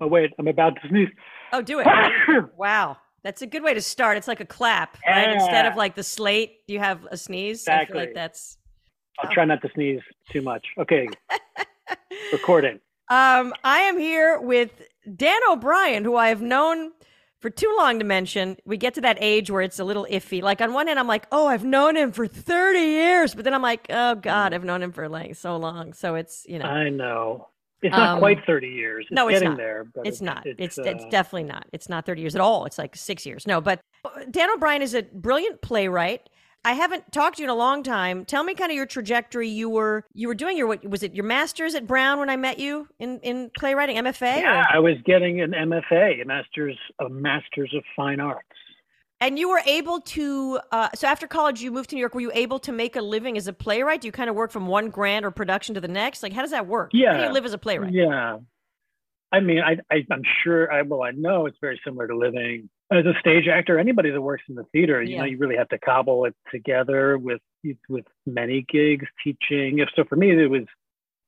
Oh wait, I'm about to sneeze. Oh, do it. wow. That's a good way to start. It's like a clap, right? Yeah. Instead of like the slate, you have a sneeze. I feel like Exactly. that's I'll try not to sneeze too much. Okay, recording. Um, I am here with Dan O'Brien, who I have known for too long to mention. We get to that age where it's a little iffy. Like on one hand, I'm like, oh, I've known him for 30 years, but then I'm like, oh God, I've known him for like so long. So it's you know, I know it's not Um, quite 30 years. It's no, it's getting not. there. But it's not. It's it's uh, definitely not. It's not 30 years at all. It's like six years. No, but Dan O'Brien is a brilliant playwright. I haven't talked to you in a long time. Tell me kind of your trajectory. You were you were doing your what was it your masters at Brown when I met you in in playwriting MFA? or- Yeah, I was getting an MFA, a master's, a master's of fine arts. And you were able to, uh, so after college, you moved to New York. Were you able to make a living as a playwright? Do you kind of work from one grant or production to the next? Like, how does that work? How do Yeah. you live as a playwright? Yeah. I mean, I, I, I'm sure, I, well, I know it's very similar to living as a stage actor. Anybody that works in the theater, you know, you really have to cobble it together with with many gigs, teaching. If so, for me, it was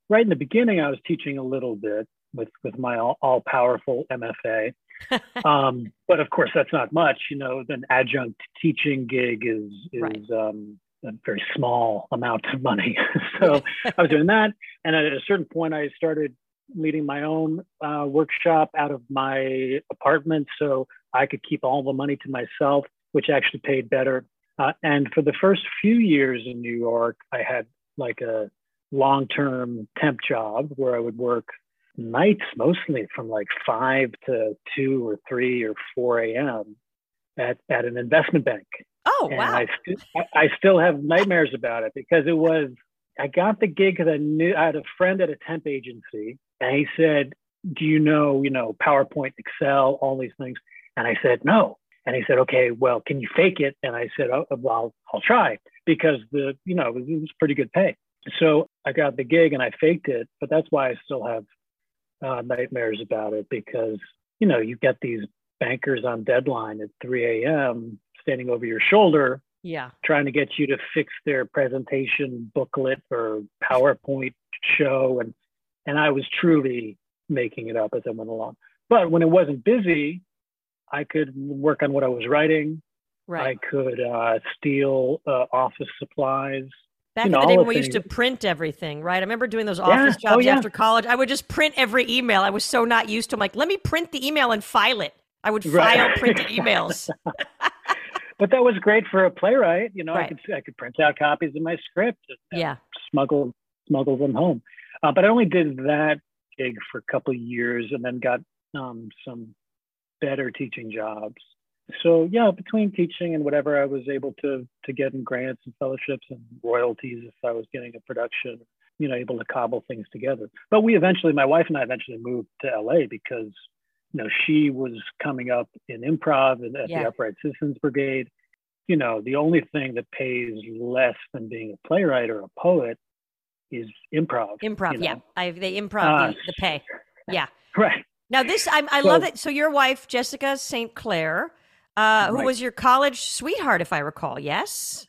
right in the beginning. I was teaching a little bit with with my all, all powerful MFA, um, but of course, that's not much. You know, an adjunct teaching gig is is Right. um, a very small amount of money. so I was doing that, and at a certain point, I started leading my own uh, workshop out of my apartment, so I could keep all the money to myself, which actually paid better. Uh, and for the first few years in New York, I had like a long-term temp job where I would work nights mostly from like five to two or three or four a.m. at at an investment bank. Oh, and wow. I, st- I still have nightmares about it because it was I got the gig because I knew I had a friend at a temp agency and he said, "Do you know you know PowerPoint, Excel, all these things?" And I said, "No." And he said, "Okay, well, can you fake it?" And I said, "Oh, well, I'll try because the you know it was, it was pretty good pay." So I got the gig and I faked it, but that's why I still have uh, nightmares about it because you know you get these bankers on deadline at 3 a.m. standing over your shoulder yeah. trying to get you to fix their presentation booklet or PowerPoint show and and I was truly making it up as I went along. But when it wasn't busy, I could work on what I was writing. Right. I could uh, steal uh, office supplies. Back you know, in the day when we used to print everything, right? I remember doing those Yeah. office Oh, jobs yeah. after college. I would just print every email. I was so not used to. I'm like, let me print the email and file it. I would Right. file printed emails. But that was great for a playwright. You know, Right. I could I could print out copies of my script and yeah. smuggle smuggle them home. Uh, but I only did that gig for a couple of years and then got um, some better teaching jobs. So yeah, between teaching and whatever I was able to to get in grants and fellowships and royalties if I was getting a production, you know, able to cobble things together. But we eventually, my wife and I eventually moved to LA because you know she was coming up in improv and at Yeah. the Upright Citizens Brigade. You know, the only thing that pays less than being a playwright or a poet is improv. Improv. you know? Yeah. I, they improv Ah, the, the pay. Yeah. Right. Now this, I, I So- love it. So your wife, Jessica St. Clair, uh, who Right. was your college sweetheart, if I recall. Yes.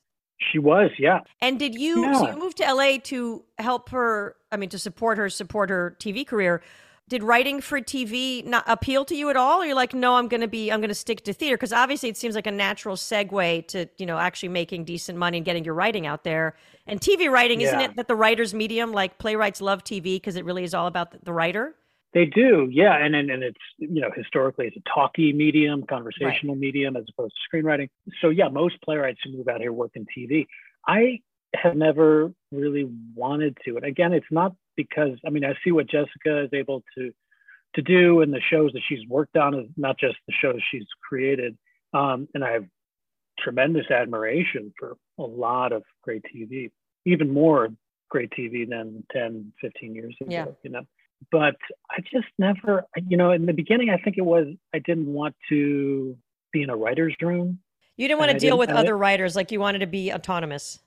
She was, yeah. And did you? So you moved to LA to help her. I mean, to support her, support her TV career. Did writing for TV not appeal to you at all? Or you're like, no, I'm going to be, I'm going to stick to theater because obviously it seems like a natural segue to you know actually making decent money and getting your writing out there. And TV writing, isn't it that the writer's medium? Like playwrights love TV because it really is all about the writer. They do, yeah, and, and and it's you know historically it's a talky medium, conversational medium as opposed to screenwriting. So yeah, most playwrights who move out here work in TV. I have never really wanted to, and again, it's not because I mean I see what Jessica is able to to do and the shows that she's worked on, is not just the shows she's created, um, and I have tremendous admiration for a lot of great TV, even more great TV than 10, 15 years ago. Yeah. You know, but I just never, you know, in the beginning, I think it was I didn't want to be in a writer's room. You didn't want to I deal with other writers, like you wanted to be autonomous.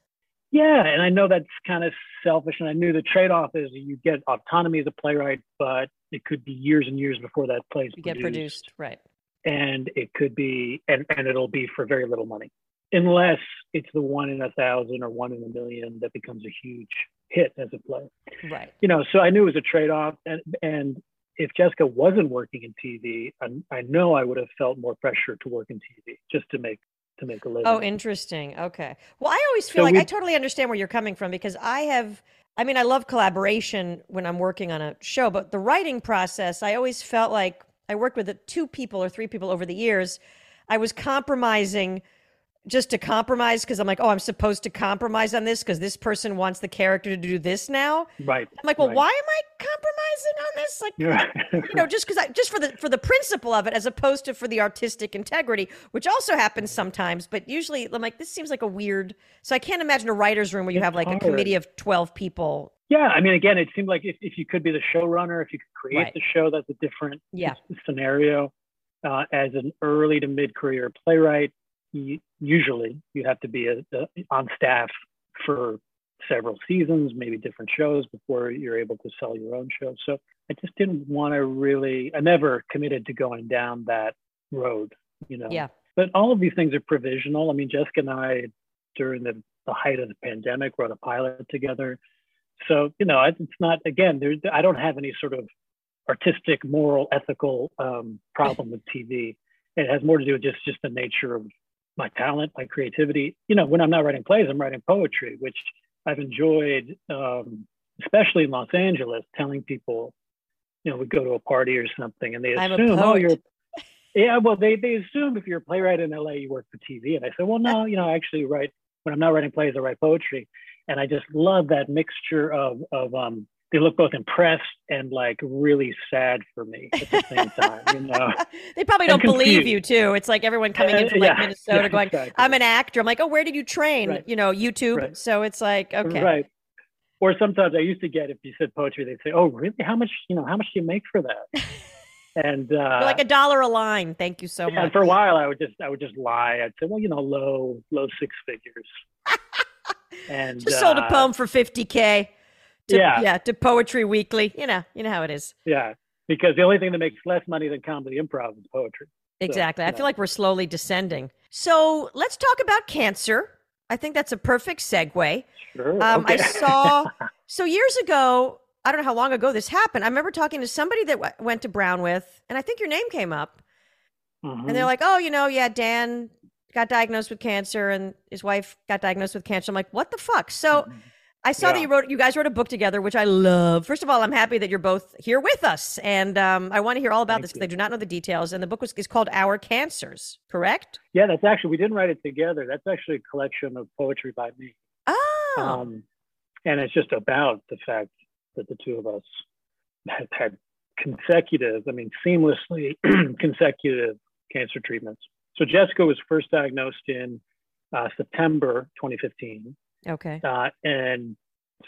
Yeah, and I know that's kind of selfish, and I knew the trade-off is you get autonomy as a playwright, but it could be years and years before that play is You get produced, right? and it could be, and and it'll be for very little money. unless it's the one in a thousand or one in a million that becomes a huge hit as a play. Right. You know, so I knew it was a trade off. And, and if Jessica wasn't working in TV, I, I know I would have felt more pressure to work in TV just to make to make a living. Oh, interesting. Okay. Well, I always feel so like we, I totally understand where you're coming from because I have I mean, I love collaboration when I'm working on a show, but the writing process, I always felt like I worked with two people or three people over the years. I was compromising just to compromise because I'm like, oh, I'm supposed to compromise on this because this person wants the character to do this now. Right. I'm like, well, right. why am I compromising on this? Like, you know, just because I just for the for the principle of it, as opposed to for the artistic integrity, which also happens sometimes. But usually, I'm like, this seems like a weird. So I can't imagine a writer's room where you have like a committee of twelve people. Yeah, I mean, again, it seemed like if, if you could be the showrunner, if you could create right. the show, that's a different yeah. scenario. Uh, as an early to mid career playwright, you, usually you have to be a, a, on staff for several seasons, maybe different shows before you're able to sell your own show. So I just didn't want to really, I never committed to going down that road, you know. Yeah. But all of these things are provisional. I mean, Jessica and I, during the, the height of the pandemic, wrote a pilot together. So, you know, it's not, again, there, I don't have any sort of artistic, moral, ethical um, problem with TV. It has more to do with just, just the nature of my talent, my creativity. You know, when I'm not writing plays, I'm writing poetry, which I've enjoyed, um, especially in Los Angeles, telling people, you know, we go to a party or something and they assume, oh, you're, yeah, well, they, they assume if you're a playwright in LA, you work for TV. And I said, well, no, you know, I actually write, when I'm not writing plays, I write poetry. And I just love that mixture of, of, um, they look both impressed and like really sad for me at the same time. You know, they probably don't believe you too. It's like everyone coming in from like yeah, Minnesota yeah, going, exactly. "I'm an actor." I'm like, "Oh, where did you train?" Right. You know, YouTube. Right. So it's like, okay, right. Or sometimes I used to get if you said poetry, they'd say, "Oh, really? How much? You know, how much do you make for that?" And uh, like a dollar a line. Thank you so much. And for a while, I would just I would just lie. I'd say, "Well, you know, low low six figures." and just sold a uh, poem for fifty k to, yeah, yeah, to Poetry Weekly. You know, you know how it is. Yeah, because the only thing that makes less money than comedy improv is poetry. Exactly. So, I feel like we're slowly descending. So let's talk about cancer. I think that's a perfect segue. Sure. Um, okay. I saw so years ago. I don't know how long ago this happened. I remember talking to somebody that w- went to Brown with, and I think your name came up. Mm-hmm. And they're like, "Oh, you know, yeah, Dan got diagnosed with cancer, and his wife got diagnosed with cancer." I'm like, "What the fuck?" So. Mm-hmm I saw yeah. that you wrote, you guys wrote a book together, which I love. First of all, I'm happy that you're both here with us, and um, I want to hear all about Thank this because I do not know the details. And the book was is called Our Cancers, correct? Yeah, that's actually we didn't write it together. That's actually a collection of poetry by me. Oh, um, and it's just about the fact that the two of us have had consecutive, I mean, seamlessly consecutive cancer treatments. So Jessica was first diagnosed in uh, September 2015. Okay. Uh, and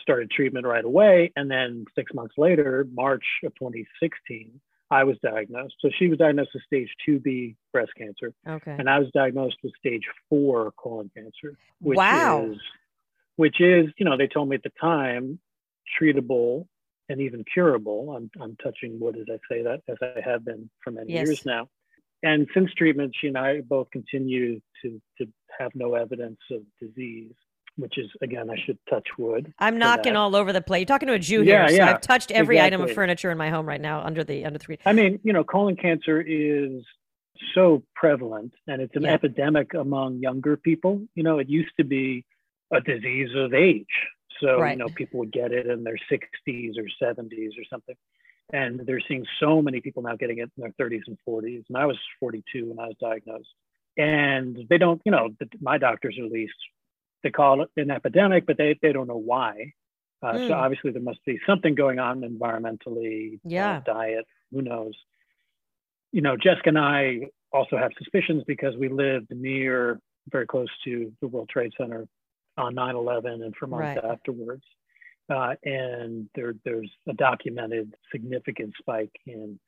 started treatment right away. And then six months later, March of 2016, I was diagnosed. So she was diagnosed with stage 2B breast cancer. Okay. And I was diagnosed with stage four colon cancer. Which wow. Is, which is, you know, they told me at the time, treatable and even curable. I'm, I'm touching wood as I say that, as I have been for many yes. years now. And since treatment, she and I both continue to, to have no evidence of disease which is again, I should touch wood. I'm knocking all over the place. You're talking to a Jew yeah, here, yeah, so I've touched every exactly. item of furniture in my home right now under the under three. I mean, you know, colon cancer is so prevalent, and it's an Yeah. epidemic among younger people. You know, it used to be a disease of age, so Right. you know, people would get it in their 60s or 70s or something. And they're seeing so many people now getting it in their 30s and 40s. And I was 42 when I was diagnosed. And they don't, you know, the, my doctors at least they call it an epidemic, but they, they don't know why. Uh, So Mm. obviously there must be something going on environmentally, uh, Yeah. diet, who knows. You know, Jessica and I also have suspicions because we lived near, very close to the World Trade Center on 9/11 and for months Right. afterwards. Uh, and there, there's a documented significant spike in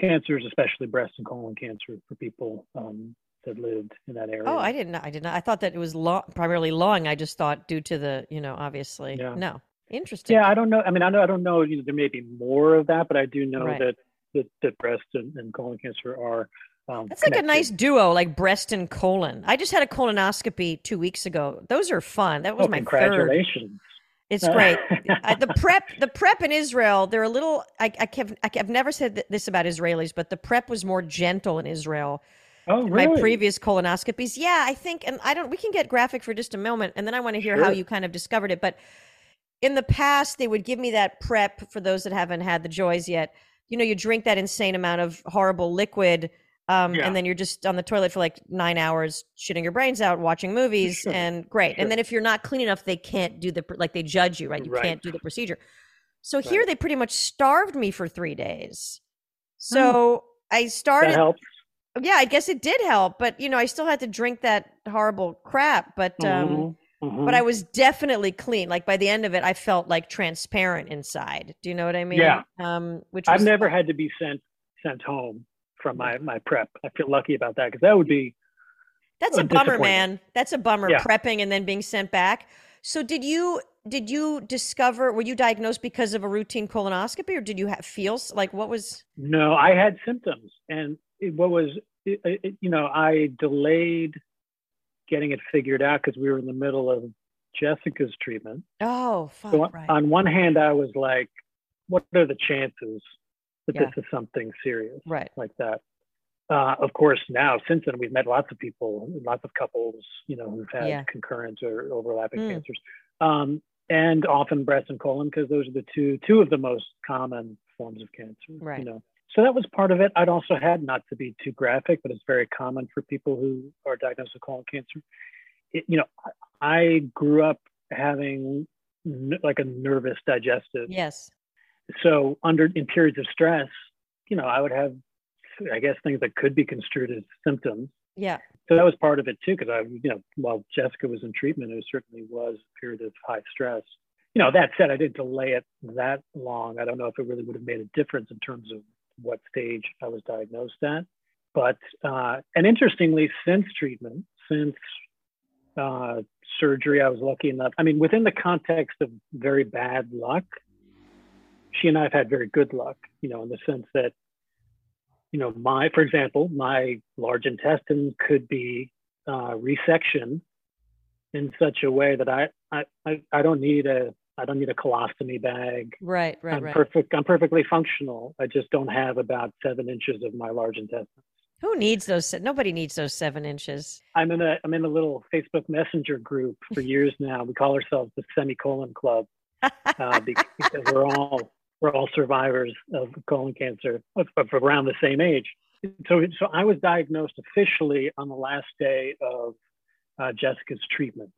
cancers, especially breast and colon cancer for people um, that lived in that area. Oh, I didn't. I did not. I thought that it was long, primarily lung. I just thought due to the, you know, obviously. Yeah. No, interesting. Yeah, I don't know. I mean, I know I don't know. You know, there may be more of that, but I do know Right. that that, that breast and, and colon cancer are Um, That's like a nice duo, like breast and colon. I just had a colonoscopy two weeks ago. Those are fun. That was Oh, my third. congratulations. It's Uh, great. I, the prep, the prep in Israel, they're a little. I, I can't, I, have never said th- this about Israelis, but the prep was more gentle in Israel. Oh, really? My previous colonoscopies, yeah, I think, and I don't. We can get graphic for just a moment, and then I want to hear how you kind of discovered it. But in the past, they would give me that prep for those that haven't had the joys yet. You know, you drink that insane amount of horrible liquid. Um, Yeah. And then you're just on the toilet for like nine hours, shitting your brains out, watching movies, Sure. and great. Sure. And then if you're not clean enough, they can't do the like they judge you, right? You Right. can't do the procedure. So here they pretty much starved me for three days. So I that started. Yeah, I guess it did help, but you know, I still had to drink that horrible crap. But um, Mhm, mhm. but I was definitely clean. Like by the end of it, I felt like transparent inside. Do you know what I mean? Yeah. Um, which was I've never had to be sent sent home from my my prep. I feel lucky about that because that would be That's a a bummer, man. That's a bummer. Yeah. Prepping and then being sent back. So did you did you discover? Were you diagnosed because of a routine colonoscopy, or did you have feels like what was? no. I had symptoms, and what was it, it, you know I delayed getting it figured out because we were in the middle of Jessica's treatment. Oh, fuck, So on- right. on one hand, I was like, "What are the chances that Yeah. this is something serious right. like that?" Uh, of course, now since then we've met lots of people, lots of couples, you know, who've had Yeah. concurrent or overlapping Mm. cancers, um, and often breast and colon because those are the two two of the most common forms of cancer. Right. You know, so that was part of it. I'd also had not to be too graphic, but it's very common for people who are diagnosed with colon cancer. It, you know, I grew up having n- like a nervous digestive Yes. so under in periods of stress you know i would have i guess things that could be construed as symptoms Yeah. so that was part of it too because i you know while jessica was in treatment it certainly was a period of high stress you know that said i didn't delay it that long i don't know if it really would have made a difference in terms of what stage i was diagnosed at. But uh, and interestingly since treatment since uh, surgery i was lucky enough i mean within the context of very bad luck she and I have had very good luck, you know, in the sense that, you know, my, for example, my large intestine could be uh, resectioned in such a way that I, I, I, I don't need a, I don't need a colostomy bag. Right. Right. I'm right. perfect. I'm perfectly functional. I just don't have about seven inches of my large intestine. Who needs those? se- Nobody needs those seven inches. I'm in a, I'm in a little Facebook Messenger group for years now. We call ourselves the Semicolon Club uh, because we're all we're all survivors of colon cancer of, of around the same age. So, so I was diagnosed officially on the last day of uh, Jessica's treatments.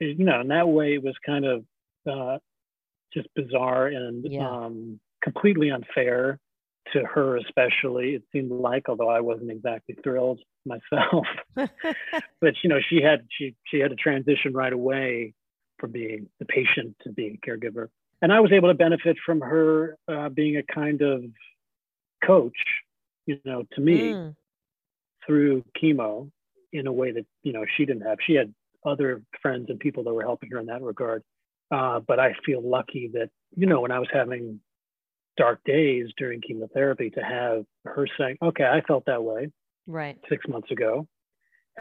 You know, in that way, it was kind of uh, just bizarre and Yeah. um, completely unfair to her, especially. It seemed like, although I wasn't exactly thrilled myself, but you know, she had she she had to transition right away from being the patient to being a caregiver and I was able to benefit from her uh, being a kind of coach, you know, to me Mm, through chemo in a way that you know she didn't have. She had other friends and people that were helping her in that regard. Uh, but I feel lucky that you know when I was having dark days during chemotherapy to have her saying, "Okay, I felt that way right. six months ago,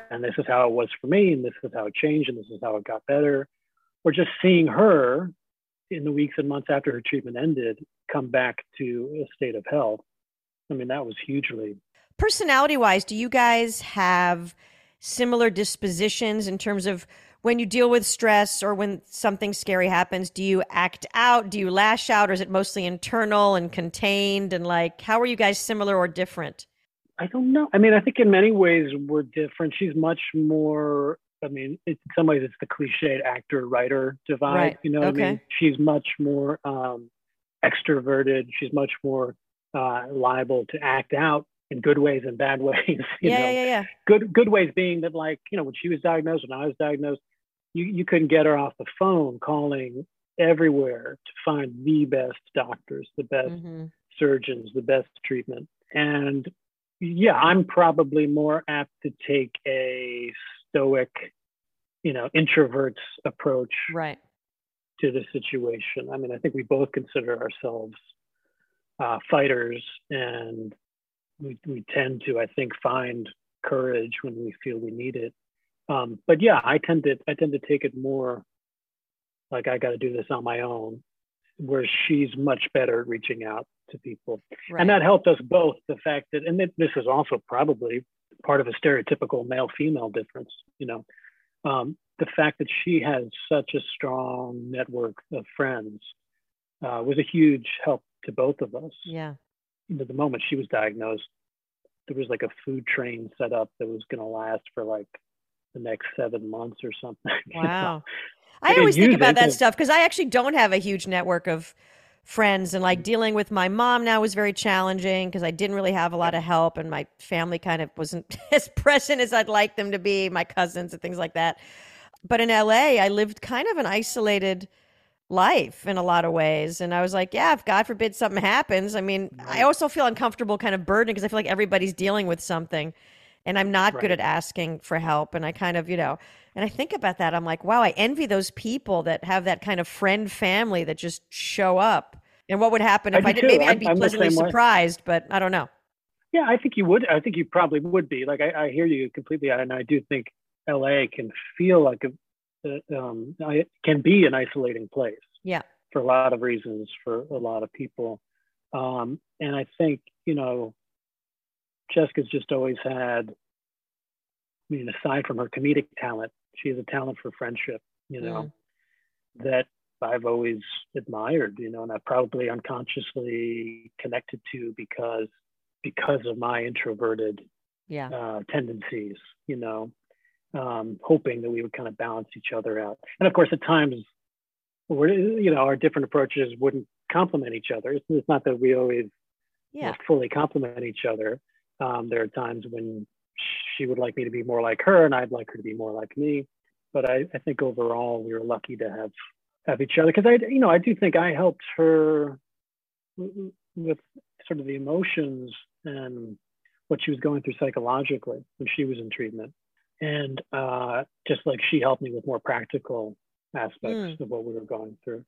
and this is how it was for me, and this is how it changed, and this is how it got better." Or just seeing her in the weeks and months after her treatment ended come back to a state of health. I mean, that was hugely. Personality wise, do you guys have similar dispositions in terms of when you deal with stress or when something scary happens? Do you act out? Do you lash out? Or is it mostly internal and contained? And like, how are you guys similar or different? I don't know. I mean, I think in many ways we're different. She's much more. I mean, in some ways it's the cliched actor writer divide. Right. You know what I mean? She's much more um, extroverted. She's much more uh, liable to act out in good ways and bad ways. You yeah, know? yeah, yeah, yeah. good good ways being that like you know when she was diagnosed when i was diagnosed you, you couldn't get her off the phone calling everywhere to find the best doctors the best hmm surgeons the best treatment and yeah i'm probably more apt to take a stoic you know introvert's approach Right. to the situation i mean i think we both consider ourselves uh, fighters and we, we tend to, I think, find courage when we feel we need it. Um, but yeah, I tend to I tend to take it more like I got to do this on my own, where she's much better at reaching out to people, right. and that helped us both. The fact that, and this is also probably part of a stereotypical male female difference, you know, um, the fact that she has such a strong network of friends uh, was a huge help to both of us. Yeah. You know, the moment she was diagnosed, there was like a food train set up that was going to last for like the next seven months or something. Wow. I always think about that stuff because I actually don't have a huge network of friends and like mm-hmm. dealing with my mom now was very challenging because I didn't really have a lot of help and my family kind of wasn't as present as I'd like them to be, my cousins and things like that. But in LA, I lived kind of an isolated life in a lot of ways. And I was like, yeah, if God forbid something happens, I mean, right. I also feel uncomfortable kind of burdened because I feel like everybody's dealing with something and I'm not right. good at asking for help. And I kind of, you know, and I think about that. I'm like, wow, I envy those people that have that kind of friend family that just show up. And what would happen if I, I did? Maybe i would be I'm pleasantly surprised, way. but I don't know. Yeah, I think you would. I think you probably would be. Like, I, I hear you completely, and I do think LA can feel like a um, it can be an isolating place. Yeah. For a lot of reasons, for a lot of people, um, and I think you know, Jessica's just always had. I mean, aside from her comedic talent, she has a talent for friendship. You know, mm. that I've always admired. You know, and I probably unconsciously connected to because because of my introverted yeah. uh, tendencies. You know, um, hoping that we would kind of balance each other out. And of course, at times, we're, you know, our different approaches wouldn't complement each other. It's, it's not that we always yeah. you know, fully complement each other. Um, there are times when she would like me to be more like her, and I'd like her to be more like me. But I, I think overall, we were lucky to have have each other because I, you know, I do think I helped her with sort of the emotions and what she was going through psychologically when she was in treatment and uh, just like she helped me with more practical aspects mm. of what we were going through.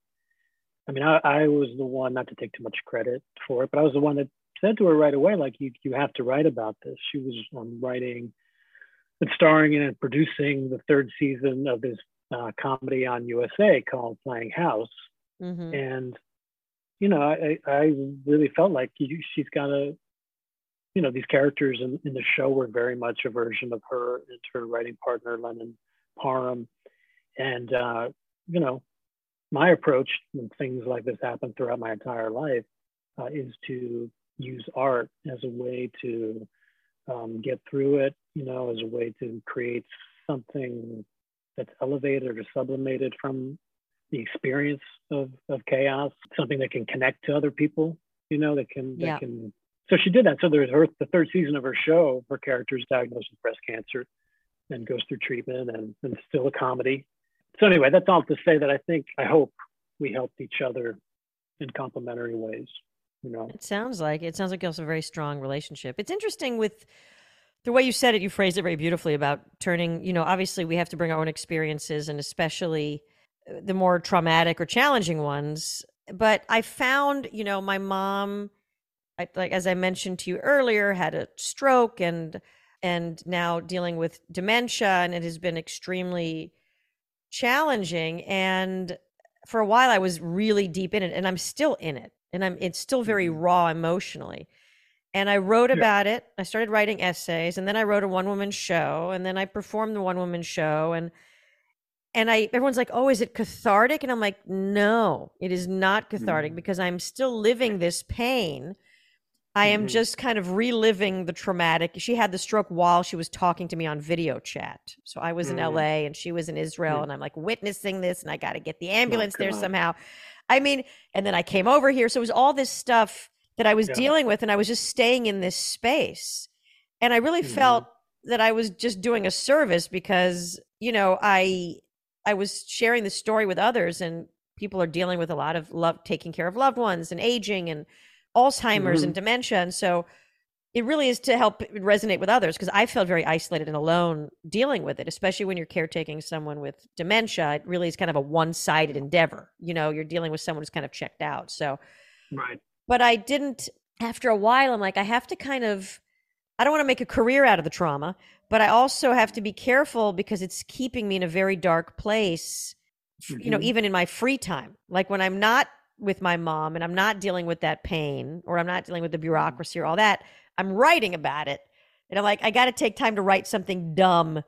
I mean, I, I, was the one not to take too much credit for it, but I was the one that said to her right away, like, you you have to write about this. She was um, writing and starring in and producing the third season of this uh, comedy on USA called Playing House, mm-hmm. and you know, I, I really felt like you, she's got a, you know, these characters in, in the show were very much a version of her and her writing partner, Lennon Parham. And, uh, you know, my approach when things like this happen throughout my entire life uh, is to use art as a way to um, get through it, you know, as a way to create something that's elevated or sublimated from the experience of, of chaos, something that can connect to other people, you know, that can, yeah. that can so she did that. So there's her the third season of her show. Her character is diagnosed with breast cancer, and goes through treatment, and, and still a comedy. So anyway, that's all to say that I think I hope we helped each other in complementary ways. You know, it sounds like it sounds like you have a very strong relationship. It's interesting with the way you said it. You phrased it very beautifully about turning. You know, obviously we have to bring our own experiences, and especially uh, the more traumatic or challenging ones. But I found, you know, my mom I, like as I mentioned to you earlier, had a stroke and and now dealing with dementia, and it has been extremely challenging. And for a while, I was really deep in it, and I'm still in it, and I'm it's still very mm-hmm. raw emotionally. And I wrote yeah. about it. I started writing essays, and then I wrote a one woman show, and then I performed the one woman show, and and I everyone's like, "Oh, is it cathartic?" And I'm like, "No, it is not cathartic mm. because I'm still living this pain." I am mm-hmm. just kind of reliving the traumatic. She had the stroke while she was talking to me on video chat. So I was mm-hmm. in LA and she was in Israel, mm-hmm. and I'm like witnessing this, and I got to get the ambulance oh, there on. somehow. I mean, and then I came over here. So it was all this stuff that I was yeah. dealing with, and I was just staying in this space. And I really felt mm-hmm. that I was just doing a service because, you know, I I was sharing the story with others, and people are dealing with a lot of love, taking care of loved ones and aging and Alzheimer's mm-hmm. and dementia. And so it really is to help resonate with others because I felt very isolated and alone dealing with it, especially when you're caretaking someone with dementia. It really is kind of a one sided endeavor. You know, you're dealing with someone who's kind of checked out. So, right. But I didn't, after a while, I'm like, I have to kind of I don't want to make a career out of the trauma, but I also have to be careful because it's keeping me in a very dark place, mm-hmm. you know, mm-hmm. even in my free time. Like when I'm not with my mom and I'm not dealing with that pain or I'm not dealing with the mm-hmm. bureaucracy or all that, I'm writing about it. And I'm like, I got to take time to write something dumb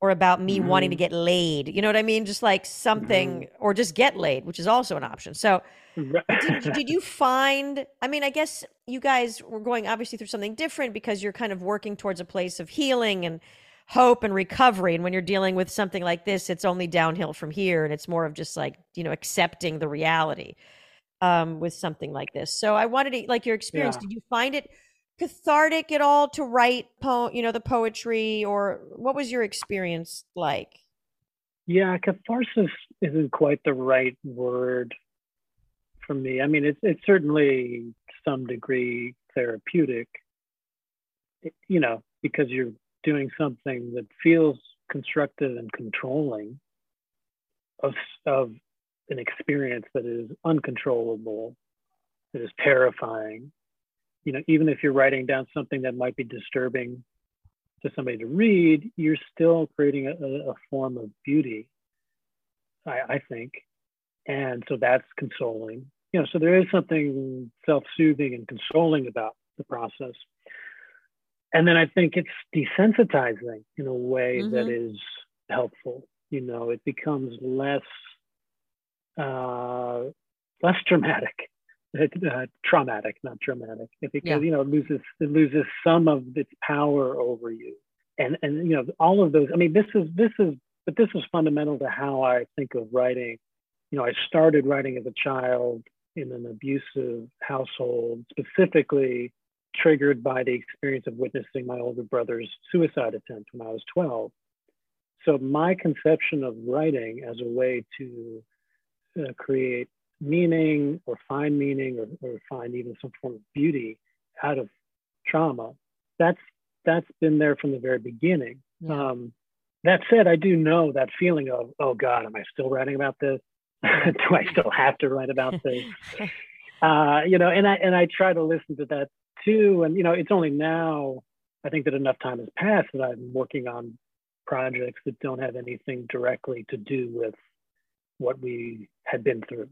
or about me mm-hmm. wanting to mm-hmm. get laid. You know what I mean? Just like something, mm-hmm. or just get laid, which is also an option. So, did, did, you find? I mean, I guess you guys were going obviously through something different because you're kind of working towards a place of healing and hope and recovery. And when you're dealing with something like this, it's only downhill from here, and it's more of just like you know accepting the reality um, with something like this. So, I wanted to like your experience. Yeah. Did you find it? Cathartic at all to write po- you know the poetry or what was your experience like? Yeah catharsis isn't quite the right word for me. I mean it's it's certainly some degree therapeutic you know because you're doing something that feels constructive and controlling of of an experience that is uncontrollable that is terrifying you know, even if you're writing down something that might be disturbing to somebody to read, you're still creating a, a form of beauty, I, I think. And so that's consoling. You know, so there is something self-soothing and consoling about the process. And then I think it's desensitizing in a way mm-hmm. that is helpful. You know, it becomes less uh, less dramatic uh, traumatic, not traumatic, because yeah. you know it loses it loses some of its power over you, and and you know all of those. I mean, this is this is but this is fundamental to how I think of writing. You know, I started writing as a child in an abusive household, specifically triggered by the experience of witnessing my older brother's suicide attempt when I was 12. So my conception of writing as a way to uh, create meaning or find meaning or, or find even some form of beauty out of trauma that's that's been there from the very beginning. Yeah. um, that said i do know that feeling of oh god am i still writing about this? Do i still have to write about this? Uh, you know and i and i try to listen to that too. And you know it's only now i think that enough time has passed that i'm working on projects that don't have anything directly to do with what we had been through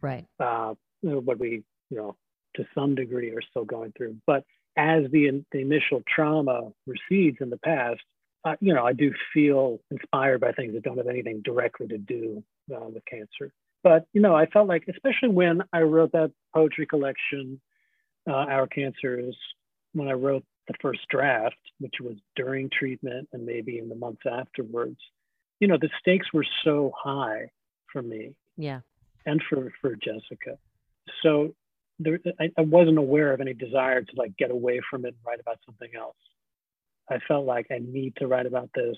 right? Uh, what we, you know, to some degree are still going through. But as the, the initial trauma recedes in the past, uh, you know, I do feel inspired by things that don't have anything directly to do uh, with cancer. But you know, I felt like, especially when I wrote that poetry collection, uh, Our Cancers, when I wrote the first draft, which was during treatment and maybe in the months afterwards, you know, the stakes were so high for me. Yeah and for for Jessica. So there, I, I wasn't aware of any desire to like get away from it and write about something else. I felt like I need to write about this.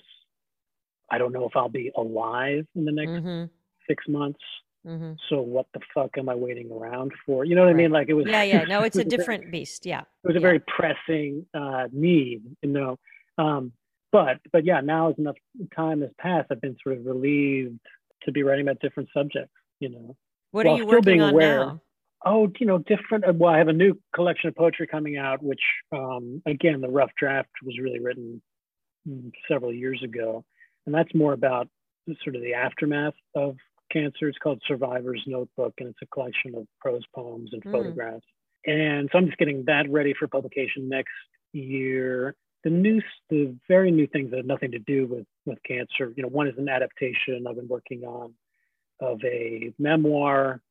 I don't know if I'll be alive in the next mm-hmm. six months. Mm-hmm. So what the fuck am I waiting around for? You know what right. I mean? Like it was. Yeah, yeah. No, it's a different beast. Yeah. It was a yeah. very pressing uh, need, you know. Um, but but yeah, now as enough time has passed, I've been sort of relieved to be writing about different subjects you know. What are you working on aware, now? Oh, you know, different. Uh, well, I have a new collection of poetry coming out, which, um, again, the rough draft was really written mm, several years ago, and that's more about sort of the aftermath of cancer. It's called Survivor's Notebook, and it's a collection of prose poems and mm. photographs. And so I'm just getting that ready for publication next year. The new, the very new things that have nothing to do with with cancer. You know, one is an adaptation I've been working on of a memoir,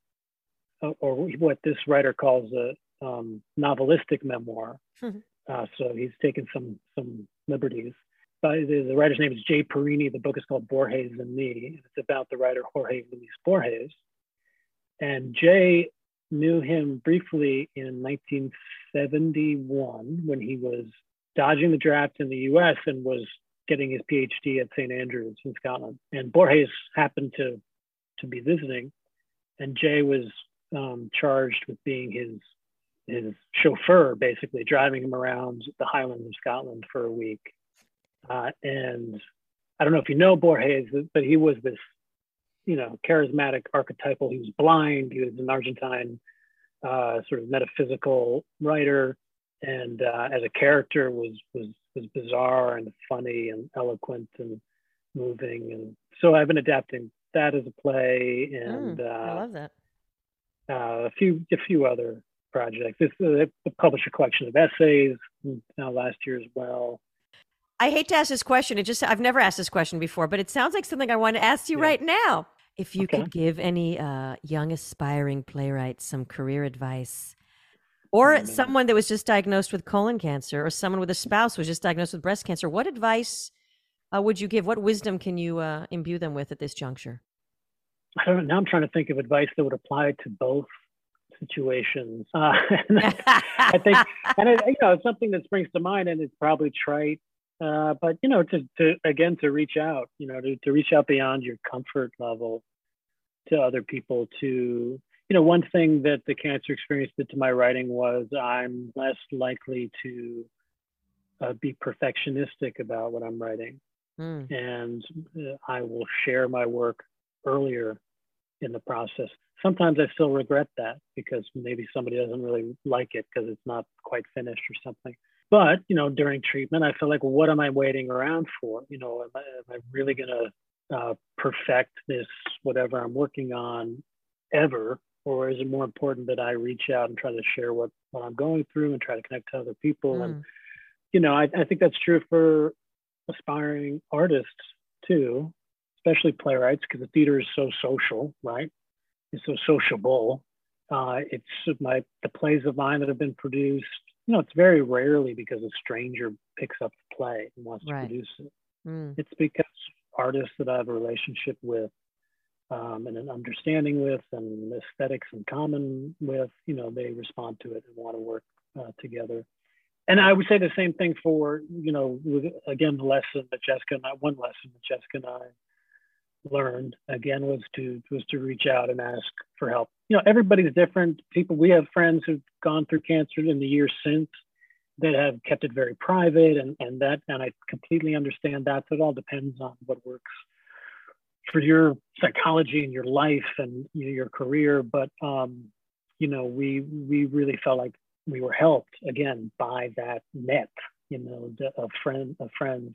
uh, or what this writer calls a um, novelistic memoir. Mm-hmm. Uh, so he's taken some some liberties. But the, the, writer's name is Jay Parini. The book is called Borges and Me. It's about the writer Jorge Luis Borges. And Jay knew him briefly in 1971 when he was dodging the draft in the US and was getting his PhD at St. Andrews in Scotland. And Borges happened to to be visiting, and Jay was um, charged with being his his chauffeur, basically driving him around the Highlands of Scotland for a week. Uh, and I don't know if you know Borges, but he was this, you know, charismatic archetypal. He was blind. He was an Argentine uh, sort of metaphysical writer. and uh, as a character was was was bizarre and funny and eloquent and moving, and so I've been adapting that as a play, and Mm, I uh, love that. uh, a few a few other projects. This uh, published a collection of essays now last year as well. I hate to ask this question. It just I've never asked this question before, but it sounds like something I want to ask you Yeah. right now. If you Okay. could give any uh, young aspiring playwrights some career advice, or Oh, man. someone that was just diagnosed with colon cancer, or someone with a spouse who was just diagnosed with breast cancer, what advice uh, would you give? What wisdom can you uh, imbue them with at this juncture? I don't know. now I'm trying to think of advice that would apply to both situations. Uh, I, think, and it, you know, it's something that springs to mind, and it's probably trite, uh, but you know, to, to again to reach out, you know, to, to reach out beyond your comfort level to other people. To you know, one thing that the cancer experience did to my writing was I'm less likely to uh, be perfectionistic about what I'm writing Mm, and uh, I will share my work earlier in the process. Sometimes I still regret that because maybe somebody doesn't really like it because it's not quite finished or something. But you know, during treatment, I feel like, what am I waiting around for? You know, am I, am I really going to uh, perfect this whatever I'm working on ever, or is it more important that I reach out and try to share what what I'm going through and try to connect to other people and mm. you know, I, I think that's true for aspiring artists too, especially playwrights, because the theater is so social, right? It's so sociable. Uh, it's my the plays of mine that have been produced. You know, it's very rarely because a stranger picks up the play and wants Right. to produce it. Mm. It's because artists that I have a relationship with um, and an understanding with and aesthetics in common with, you know, they respond to it and want to work uh, together. And I would say the same thing for, you know, again, the lesson that Jessica and I, one lesson that Jessica and I learned again was to was to reach out and ask for help. You know, everybody's different. People, we have friends who've gone through cancer in the years since that have kept it very private and, and that and I completely understand that. So it all depends on what works for your psychology and your life and your career. But um, you know, we we really felt like we were helped again by that net, you know, the- of friend of friends,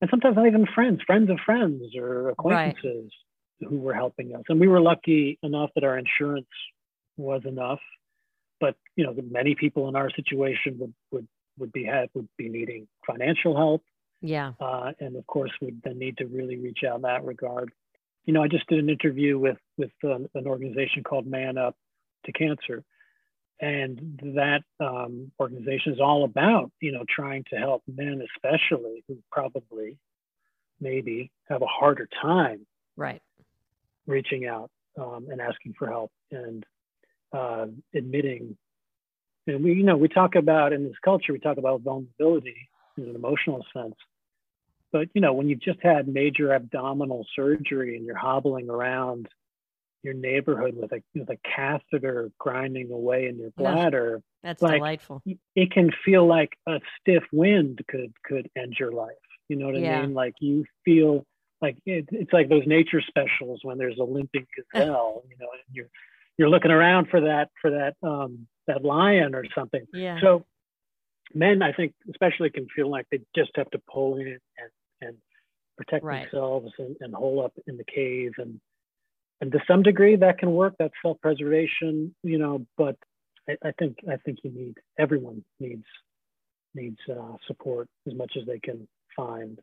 and sometimes not even friends, friends of friends or acquaintances who were helping us. And we were lucky enough that our insurance was enough. But you know, many people in our situation would would would be had would be needing financial help Yeah. uh, and of course would then need to really reach out in that regard. You know, I just did an interview with with an, an organization called Man Up to Cancer, and that um, organization is all about you know trying to help men, especially who probably maybe have a harder time Right. reaching out um, and asking for help and uh, admitting. And we, you know, we talk about in this culture, we talk about vulnerability in an emotional sense. But you know, when you've just had major abdominal surgery and you're hobbling around your neighborhood with a with a catheter grinding away in your Yeah. bladder, That's Like- delightful. it can feel like a stiff wind could could end your life. You know what I mean? Like you feel like it, it's like those nature specials when there's a limping gazelle. you know, and you're you're looking around for that for that um, that lion or something. Yeah. So men, I think, especially can feel like they just have to pull in and and protect Right. themselves and, and hole up in the cave and and to some degree that can work. That's self-preservation, you know. But I, I think I think you need everyone needs needs uh, support as much as they can find.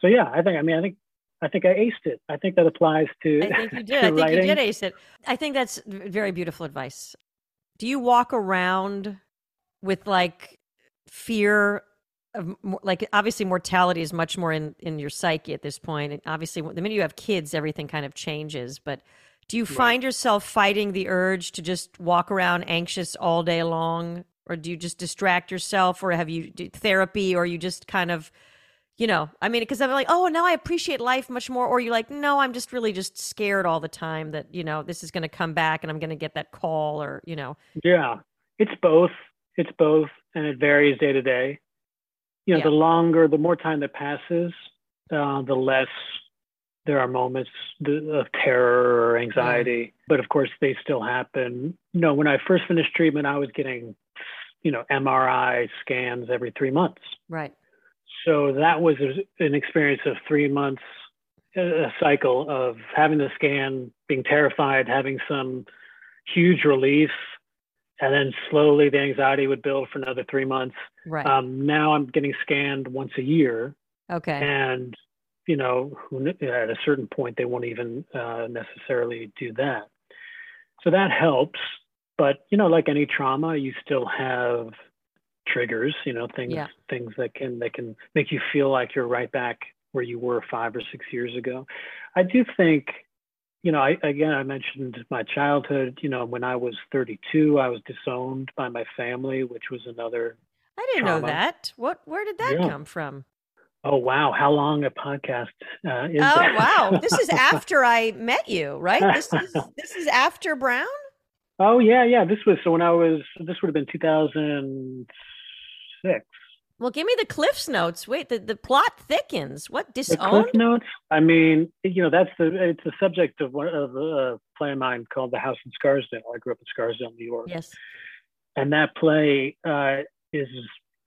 So yeah, I think I mean I think I think I aced it. I think that applies to. I think you did. I think you did ace it. I think that's very beautiful advice. Do you walk around with like fear of like obviously mortality is much more in in your psyche at this point and obviously the minute you have kids everything kind of changes but do you Right. find yourself fighting the urge to just walk around anxious all day long or do you just distract yourself or have you do therapy or you just kind of you know i mean because i'm like oh now i appreciate life much more or you're like no i'm just really just scared all the time that you know this is going to come back and i'm going to get that call or you know Yeah, it's both. It's both, and it varies day to day. You know, Yeah. the longer, the more time that passes, uh, the less there are moments of terror or anxiety. But of course, they still happen. You know, when I first finished treatment, I was getting, you know, MRI scans every three months. Right. So that was an experience of three months, a cycle of having the scan, being terrified, having some huge relief, and then slowly the anxiety would build for another three months. Right. Um, now I'm getting scanned once a year, okay. and you know, who at a certain point they won't even uh, necessarily do that. So that helps, but you know, like any trauma, you still have triggers. You know, things Yeah. things that can that can make you feel like you're right back where you were five or six years ago. I do think, you know, I again I mentioned my childhood. You know, when I was 32, I was disowned by my family, which was another. I didn't know that. What? Where did that Yeah. come from? Oh wow, how long a podcast uh, is Oh that? wow! This is after I met you, right? This is this is after Brown. Oh yeah, yeah. This was so when I was. This would have been 2006. Well, give me the Cliff's notes. Wait, the, the plot thickens. What The disowned? Cliff Notes. I mean, you know, that's the. It's the subject of one of a play of mine called The House in Scarsdale. I grew up in Scarsdale, New York, Yes. and that play uh, is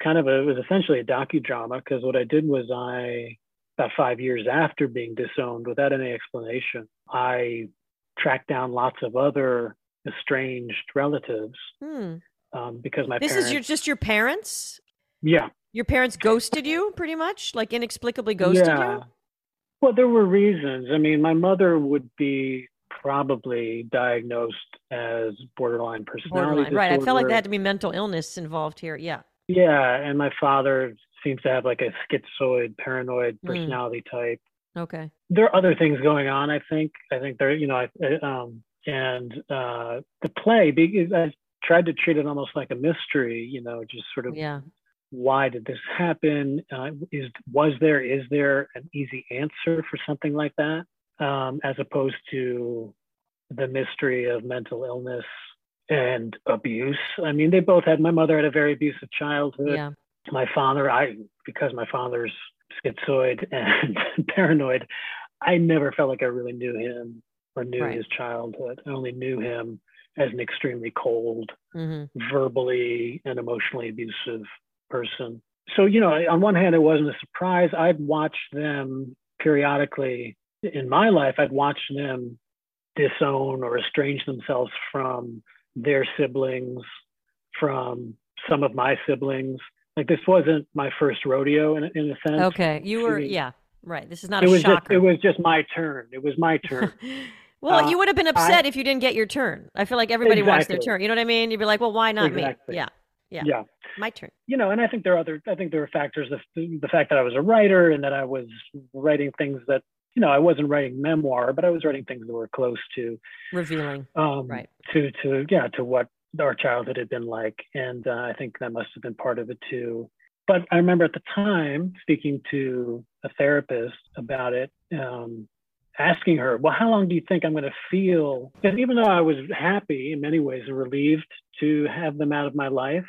kind of a. It was essentially a docudrama because what I did was I about five years after being disowned without any explanation, I tracked down lots of other estranged relatives Hmm. um, because my This parents. is your just your parents. Yeah. Your parents ghosted you, pretty much, like inexplicably ghosted you. Well, there were reasons. I mean, my mother would be probably diagnosed as borderline personality Borderline, right? I felt like there had to be mental illness involved here. Yeah. Yeah, and my father seems to have like a schizoid, paranoid Mm. personality type. Okay. There are other things going on. I think. I think there. You know. I, um, and uh, the play, because I tried to treat it almost like a mystery. You know, just sort of Yeah. Why did this happen? Uh, is was there is there an easy answer for something like that, um, as opposed to the mystery of mental illness and abuse? I mean, they both had. My mother had a very abusive childhood. Yeah. My father, I because my father's schizoid and paranoid, I never felt like I really knew him or knew Right. his childhood. I only knew him as an extremely cold, hmm verbally and emotionally abusive person. So, you know, on one hand, it wasn't a surprise. I'd watched them periodically in my life, I'd watched them disown or estrange themselves from their siblings, from some of my siblings. Like this wasn't my first rodeo in, a- in a sense. Okay. You were. Yeah. Right. This is not It a was just shocker. it was just my turn. It was my turn. well, Uh, you would have been upset if you didn't get your turn. I feel like everybody wants their turn. You know what I mean? You'd be like, well, why not Exactly. me? Yeah. Yeah. yeah. My turn. you know, and I think there are other, I think there are factors, the, the fact that I was a writer and that I was writing things that, you know, I wasn't writing memoir, but I was writing things that were close to, Revealing. um, Right. to, to, yeah, to what our childhood had been like. And uh, I think that must have been part of it too. But I remember at the time speaking to a therapist about it, um, asking her, well, how long do you think I'm going to feel? Because even though I was happy in many ways and relieved to have them out of my life,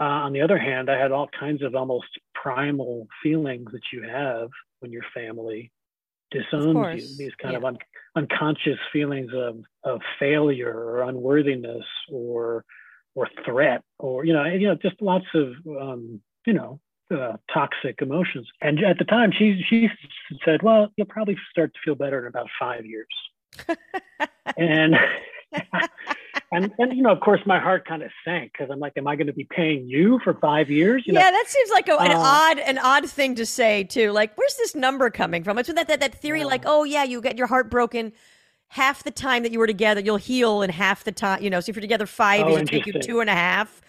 uh, on the other hand, I had all kinds of almost primal feelings that you have when your family disowns you. These kind yeah. of un- unconscious feelings of of failure or unworthiness or or threat or you know you know just lots of um, you know uh, toxic emotions. And at the time, she she said, "Well, you'll probably start to feel better in about five years." and and and you know, of course, my heart kind of sank because I'm like, "Am I going to be paying you for five years?" You know, yeah, that seems like a, an Uh, odd an odd thing to say too. Like, where's this number coming from? It's that that, that theory, Yeah. like, oh yeah, you get your heart broken half the time that you were together, you'll heal in half the time. You know, so if you're together five Oh, years, it take you two and a half.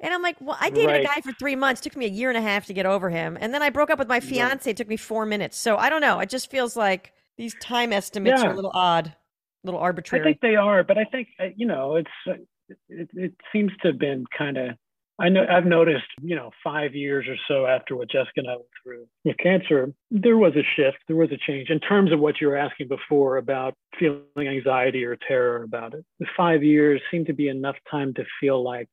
And I'm like, well, I dated Right. a guy for three months. took me a year and a half to get over him, and then I broke up with my fiance. It took me four minutes. So I don't know. It just feels like these time estimates are a little odd, little I think they are, but I think uh, you know, it's uh, it, it seems to have been kind of. I know I've noticed, you know, five years or so after what Jessica and I went through with cancer, there was a shift, there was a change in terms of what you were asking before about feeling anxiety or terror about it. The five years seemed to be enough time to feel like,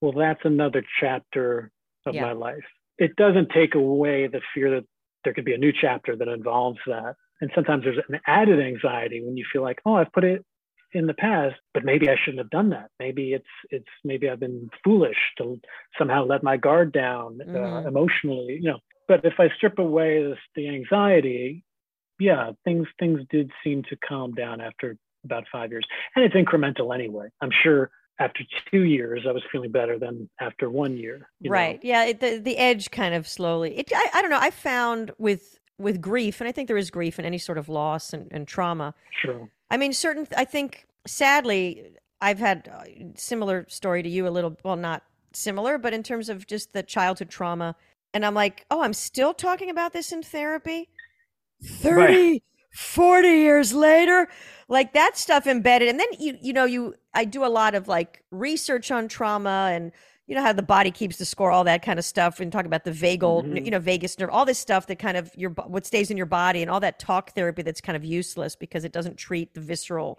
well, that's another chapter of Yeah. my life. It doesn't take away the fear that there could be a new chapter that involves that. And sometimes there's an added anxiety when you feel like, oh, I've put it in the past, but maybe I shouldn't have done that. Maybe it's it's maybe I've been foolish to somehow let my guard down uh, mm-hmm. emotionally, you know. But if I strip away this, the anxiety, yeah, things things did seem to calm down after about five years, and it's incremental anyway. I'm sure after two years, I was feeling better than after one year. Right. Know? Yeah. It, the the edge kind of slowly. It, I, I don't know. I found with with grief, and I think there is grief in any sort of loss and, and trauma. Sure. I mean, certain. I think sadly, I've had a similar story to you. A little. Well, not similar, but in terms of just the childhood trauma. And I'm like, oh, I'm still talking about this in therapy. 30, right. 40 years later like that stuff embedded and then you you know you i do a lot of like research on trauma and you know how the body keeps the score all that kind of stuff and talk about the vagal mm-hmm. you know vagus nerve all this stuff that kind of your what stays in your body and all that talk therapy that's kind of useless because it doesn't treat the visceral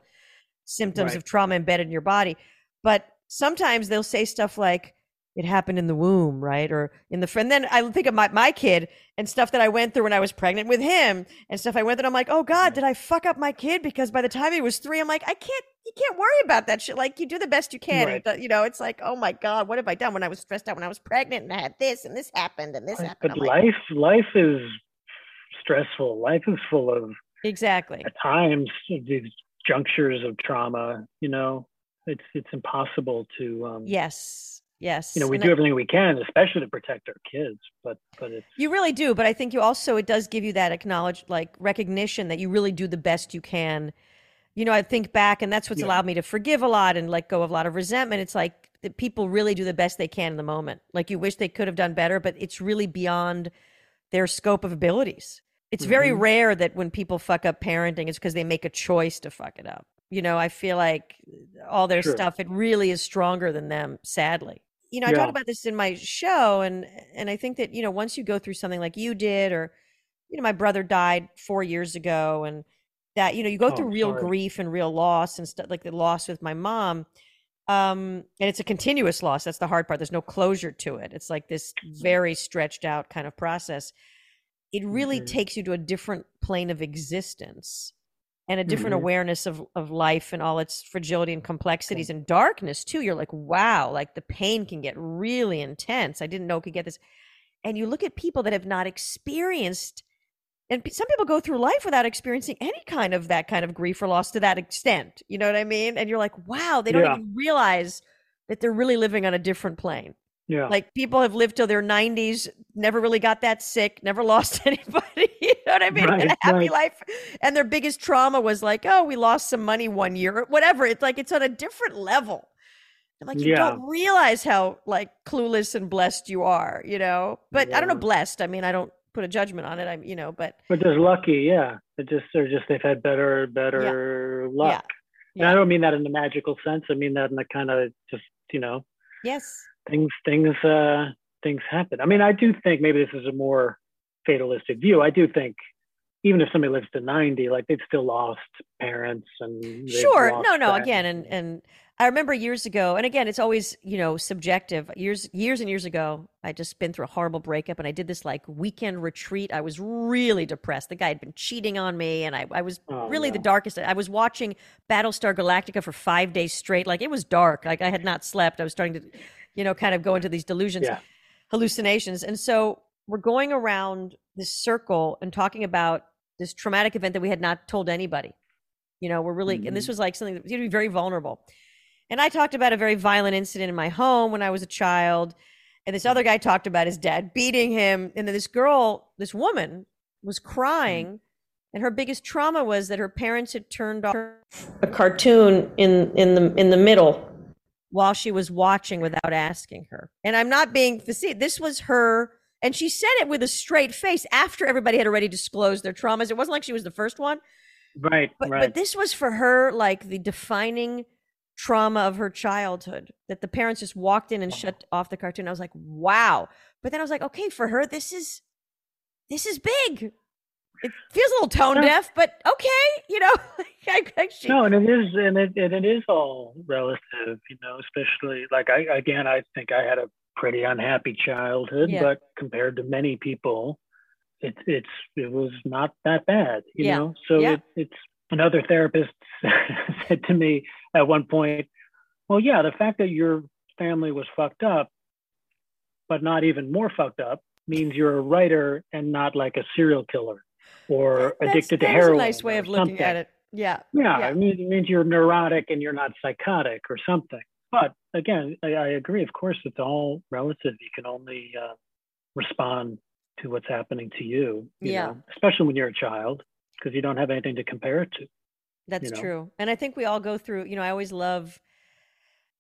symptoms right. of trauma embedded in your body but sometimes they'll say stuff like it happened in the womb, right? Or in the friend. Then I think of my, my kid and stuff that I went through when I was pregnant with him and stuff I went through. I'm like, oh God, did I fuck up my kid? Because by the time he was three, I'm like, I can't, can't worry about that shit. Like you do the best you can. Right. And, you know, it's like, oh my God, what have I done when I was stressed out when I was pregnant and I had this and this happened and this happened. But life, like, life is stressful. Life is full of exactly at times these junctures of trauma, you know, it's, it's impossible to, um, yes Yes. You know, we and do I, everything we can, especially to protect our kids, but but it's You really do, but I think you also it does give you that acknowledged like recognition that you really do the best you can. You know, I think back and that's what's yeah. allowed me to forgive a lot and let go of a lot of resentment. It's like that people really do the best they can in the moment. Like you wish they could have done better, but it's really beyond their scope of abilities. It's mm-hmm. very rare that when people fuck up parenting, it's because they make a choice to fuck it up. You know, I feel like all their sure. stuff, it really is stronger than them, sadly you know, I yeah. talk about this in my show, and and I think that you know, once you go through something like you did, or you know, my brother died four years ago, and that you know, you go oh, through real sorry. grief and real loss and stuff like the loss with my mom. Um, and it's a continuous loss. That's the hard part. There's no closure to it. It's like this very stretched out kind of process. It really mm-hmm. takes you to a different plane of existence and a different mm-hmm. awareness of, of life and all its fragility and complexities and darkness too. You're like, wow, like the pain can get really intense. I didn't know it could get this. And you look at people that have not experienced, and some people go through life without experiencing any kind of that kind of grief or loss to that extent. You know what I mean? And you're like, wow, they don't yeah. even realize that they're really living on a different plane. Yeah. Like people have lived till their 90s, never really got that sick, never lost anybody. you know what I mean? Right, a happy right. life. And their biggest trauma was like, oh, we lost some money one year or whatever. It's like it's on a different level. Like you yeah. don't realize how like clueless and blessed you are, you know. But yeah. I don't know blessed. I mean, I don't put a judgment on it. I'm, you know, but but there's lucky, yeah. It just they're just they've had better better yeah. luck. And I don't mean that in the magical sense. I mean that in the kind of just you know. Yes things things uh, things happen. I mean, I do think maybe this is a more fatalistic view. I do think even if somebody lives to 90 like they've still lost parents and sure no no again and and i remember years ago and again it's always you know subjective years years and years ago i just been through a horrible breakup and i did this like weekend retreat i was really depressed the guy had been cheating on me and i, I was oh, really no. the darkest i was watching battlestar galactica for five days straight like it was dark like i had not slept i was starting to you know, kind of go into these delusions, yeah. hallucinations. And so we're going around this circle and talking about this traumatic event that we had not told anybody. You know, we're really, mm-hmm. and this mm-hmm. was like something that to be very vulnerable. And I talked about a very violent incident in my home when I was a child. And this other guy talked about his dad beating him. And then this girl, this woman, was crying. And her biggest trauma was that her parents had turned off a cartoon in, in the in the middle while she was watching without asking her. And I'm not being facetious. This was her, and she said it with a straight face after everybody had already disclosed their traumas. It wasn't like she was the first one. Right. But, right. but this was for her like the defining trauma of her childhood that the parents just walked in and shut off the cartoon. I was like, wow. But then I was like, okay, for her, this is this is big it feels a little tone deaf, but okay, you know. no, and it is, and it, and it is all relative, you know. Especially like I again, I think I had a pretty unhappy childhood, yeah. but compared to many people, it, it's it was not that bad, you yeah. know. So yeah. it, it's another therapist said to me at one point, well, yeah, the fact that your family was fucked up, but not even more fucked up, means you're a writer and not like a serial killer or That's- addicted to heroin. that is heroin. a nice way of looking something. at it. Yeah. Yeah, Yeah. it means, it means you're neurotic and you're not psychotic or something. But again, I, I agree. Of course, it's all relative. You can only uh, respond to what's happening to you. you Yeah. know, especially when you're a child, because you don't have anything to compare it to. That's know? true. And I think we all go through, you know, I always love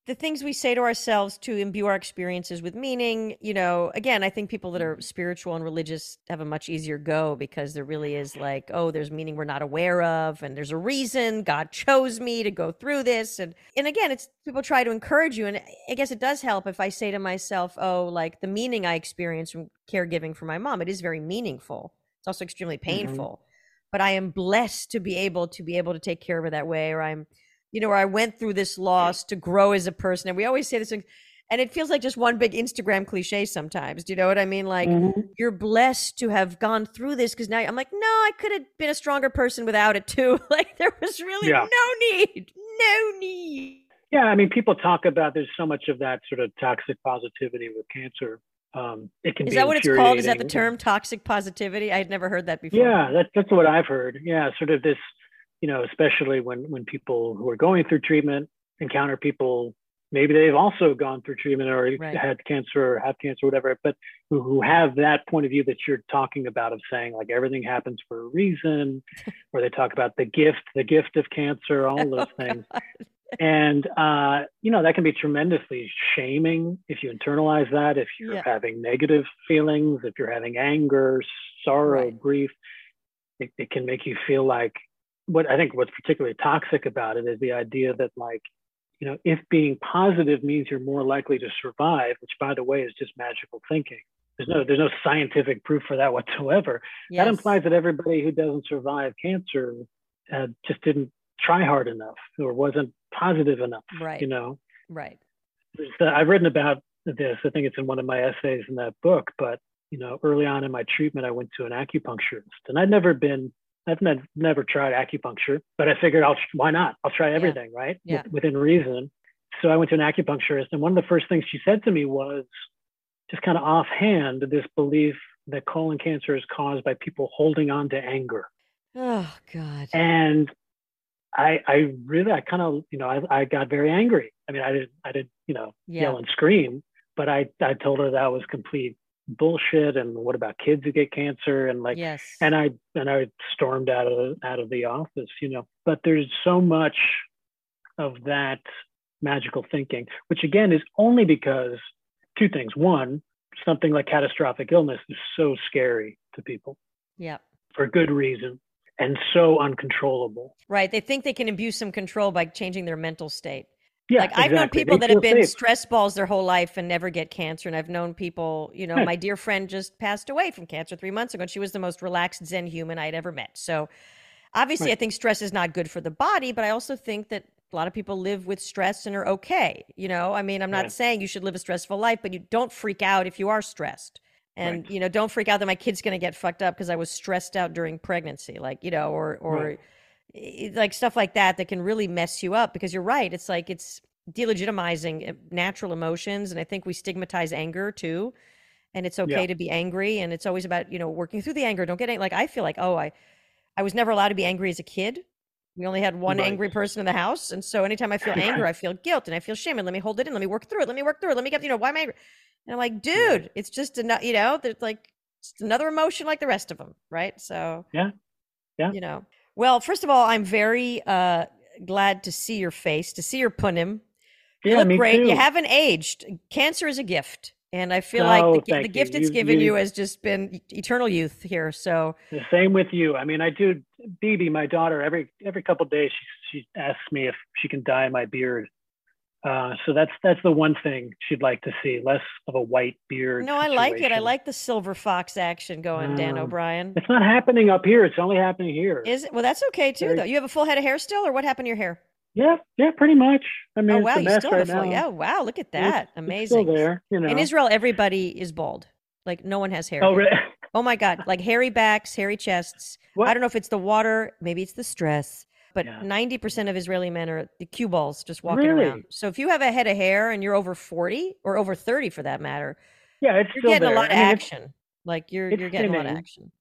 the things we say to ourselves to imbue our experiences with meaning. You know, again, I think people that Mm-hmm. are spiritual and religious have a much easier go because there really is like, oh, there's meaning we're not aware of, and there's a reason God chose me to go through this. And and again, it's people try to encourage you. And I guess it does help if I say to myself, oh, like the meaning I experienced from caregiving for my mom, it is very meaningful. It's also extremely painful but I am blessed to be able to be able to take care of her that way. Or I'm, you know, or I went through this loss to grow as a person. And we always say this, and it feels like just one big Instagram cliche sometimes. Do you know what I mean? Like Mhm. you're blessed to have gone through this because now I'm like, no, I could have been a stronger person without it too. like there was really Yeah. no need, no need. Yeah, I mean, people talk about there's so much of that sort of toxic positivity with cancer. Um, it can Is that what it's called? Is that the term toxic positivity? I had never heard that before. Yeah, that's that's what I've heard. Yeah, sort of this, you know, especially when when people who are going through treatment encounter people, maybe they've also gone through treatment or Right. had cancer or have cancer, or whatever, but who, who have that point of view that you're talking about of saying like everything happens for a reason, or they talk about the gift, the gift of cancer, all those Oh, things. And uh, you know that can be tremendously shaming if you internalize that. If you're Yeah. having negative feelings, if you're having anger, sorrow, Right. grief, it, it can make you feel like what I think what's particularly toxic about it is the idea that like you know if being positive means you're more likely to survive, which by the way is just magical thinking. There's no there's no scientific proof for that whatsoever. Yes. That implies that everybody who doesn't survive cancer uh, just didn't try hard enough or wasn't positive enough. Right. You know, right. I've written about this. I think it's in one of my essays in that book. But you know, early on in my treatment, I went to an acupuncturist, and I'd never been. I've ne- never tried acupuncture, but I figured I'll why not? I'll try everything, right? Yeah. With- within reason. So I went to an acupuncturist, and one of the first things she said to me was, just kind of offhand, this belief that colon cancer is caused by people holding on to anger. Oh God. And I, I really, I kind of, you know, I, I got very angry. I mean, I didn't, I didn't, you know, Yeah. yell and scream, but I, I told her that was complete bullshit. And what about kids who get cancer? And like, yes. and I, and I stormed out of, out of the office, you know, but there's so much of that magical thinking, which again is only because two things. One, something like catastrophic illness is so scary to people yeah. for good reason and so uncontrollable. Right. They think they can imbue some control by changing their mental state. Yeah, like I've known people They that have been safe. stress balls their whole life and never get cancer. And I've known people, you know, Yeah. my dear friend just passed away from cancer three months ago. And she was the most relaxed Zen human I'd ever met. So obviously, I think stress is not good for the body, but I also think that a lot of people live with stress and are okay. You know, I mean, I'm not Right. saying you should live a stressful life, but you don't freak out if you are stressed. And Right. you know, don't freak out that my kid's going to get fucked up because I was stressed out during pregnancy, like you know, or or Right. like stuff like that that can really mess you up. Because you're right, it's like it's delegitimizing uh, natural emotions, and I think we stigmatize anger too. And it's okay Yeah. to be angry, and it's always about you know working through the anger. Don't get ang- like I feel like oh I, I was never allowed to be angry as a kid. We only had one Right. angry person in the house, and so anytime I feel anger, I feel guilt and I feel shame. And let me hold it in. Let me work through it. Let me work through it. Let me get you know why am I angry? And I'm like, dude, it's just enough. You know, there's like another emotion like the rest of them, right? So Yeah. Yeah. you know. Well, first of all, I'm very uh glad to see your face, to see your punim. You Yeah, look me great. too. You haven't aged. Cancer is a gift. And I feel Oh, like the, thank the you. gift it's You- given you, you- has just been eternal youth here. So The same with you. I mean, I do. Bibi, my daughter, every every couple of days, she she asks me if she can dye my beard. Uh, so that's that's the one thing she'd like to see, less of a white beard. no, I like it. I like the silver fox action going, Dan Um, O'Brien. It's not happening up here. It's only happening here. Is it? Well, that's okay too, Very- though. You have a full head of hair still, or what happened to your hair? Yeah, yeah, pretty much. I mean, oh it's wow, a you mess still right a. Yeah, wow, look at that, it's amazing. still there, you know. In Israel, everybody is bald. Like no one has hair. oh, really? Oh my God, like hairy backs, hairy chests. What? I don't know if it's the water, maybe it's the stress. but Yeah. ninety percent of Israeli men are the cue balls just walking Really? around. So if you have a head of hair and you're over forty or over thirty for that matter, Yeah, it's you're still getting there. a lot of I mean, action. Like you're you're getting a lot of action.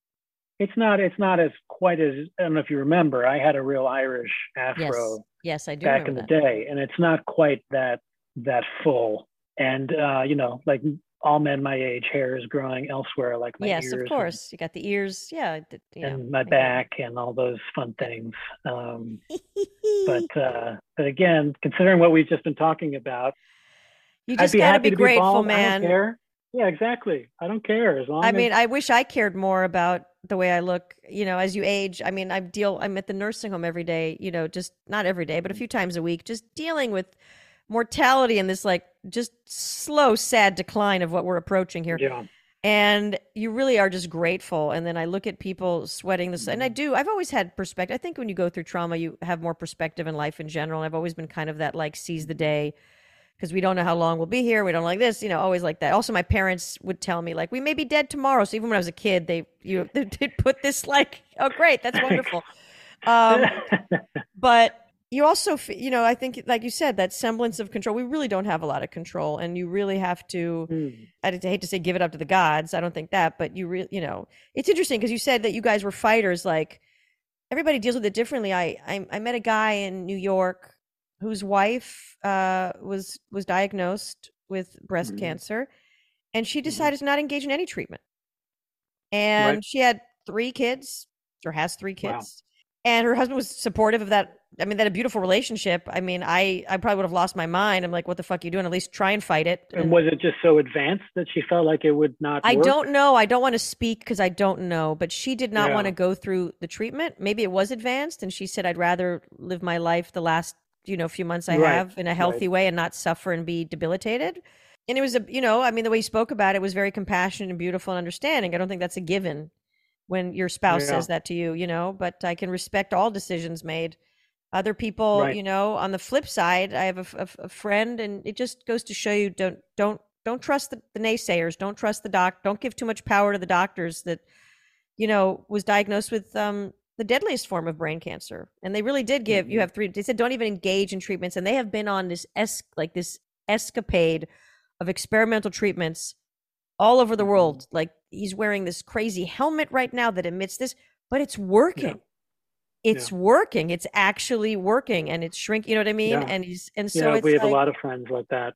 It's not. It's not as quite as. I don't know if you remember. I had a real Irish afro Yes, yes, I do. back in the that. day, and it's not quite that that full. And uh, you know, like all men my age, hair is growing elsewhere, like my Yes, ears of and- course. You got the ears. Yeah, and my I get it. back and all those fun things. Um, but uh, but again, considering what we've just been talking about, you just got to be to grateful, bald. Man. Yeah, exactly. I don't care as long I as mean, I wish I cared more about the way I look, you know, as you age. I mean, I deal I'm at the nursing home every day, you know, just not every day, but a mm. few times a week, just dealing with mortality and this like just slow sad decline of what we're approaching here. yeah, And you really are just grateful and then I look at people sweating this and I mm-hmm. do. I've always had perspective. I think when you go through trauma, you have more perspective in life in general. I've always been kind of that like seize the day because we don't know how long we'll be here. We don't like this, you know, always like that. Also, my parents would tell me like we may be dead tomorrow. So even when I was a kid, they you they did put this like, oh great, that's wonderful. Um, but you also, you know, I think like you said, that semblance of control. We really don't have a lot of control, and you really have to. Hmm. I hate to say give it up to the gods. I don't think that, but you really, you know, it's interesting because you said that you guys were fighters. Like everybody deals with it differently. I I, I met a guy in New York whose wife uh, was was diagnosed with breast Mhm. cancer, and she Mhm. decided to not engage in any treatment. And Right. she had three kids, or has three Wow. kids, and her husband was supportive of that. I mean, that a beautiful relationship. I mean, I I probably would have lost my mind. I'm like, what the fuck are you doing? At least try and fight it. and was it just so advanced that she felt like it would not? I work? don't know. I don't want to speak because I don't know. But she did not want to go through the treatment. Maybe it was advanced, and she said, "I'd rather live my life the last you know few months I Right, have in a healthy right. way and not suffer and be debilitated." And it was a you know I mean the way you spoke about it was very compassionate and beautiful and understanding. I don't think that's a given when your spouse Yeah. says that to you, you know. But I can respect all decisions made. Other people, Right. you know, on the flip side, I have a friend, and it just goes to show you don't don't don't trust the, the naysayers. Don't trust the doc. Don't give too much power to the doctors that, you know, was diagnosed with um, the deadliest form of brain cancer. And they really did give. You Mhm. have three. They said don't even engage in treatments, and they have been on this es like this escapade of experimental treatments all over the Mhm. world. Like he's wearing this crazy helmet right now that emits this, but it's working. It's working. It's actually working, and it's shrinking. You know what I mean? Yeah. And he's and so yeah, we have like, a lot of friends like that.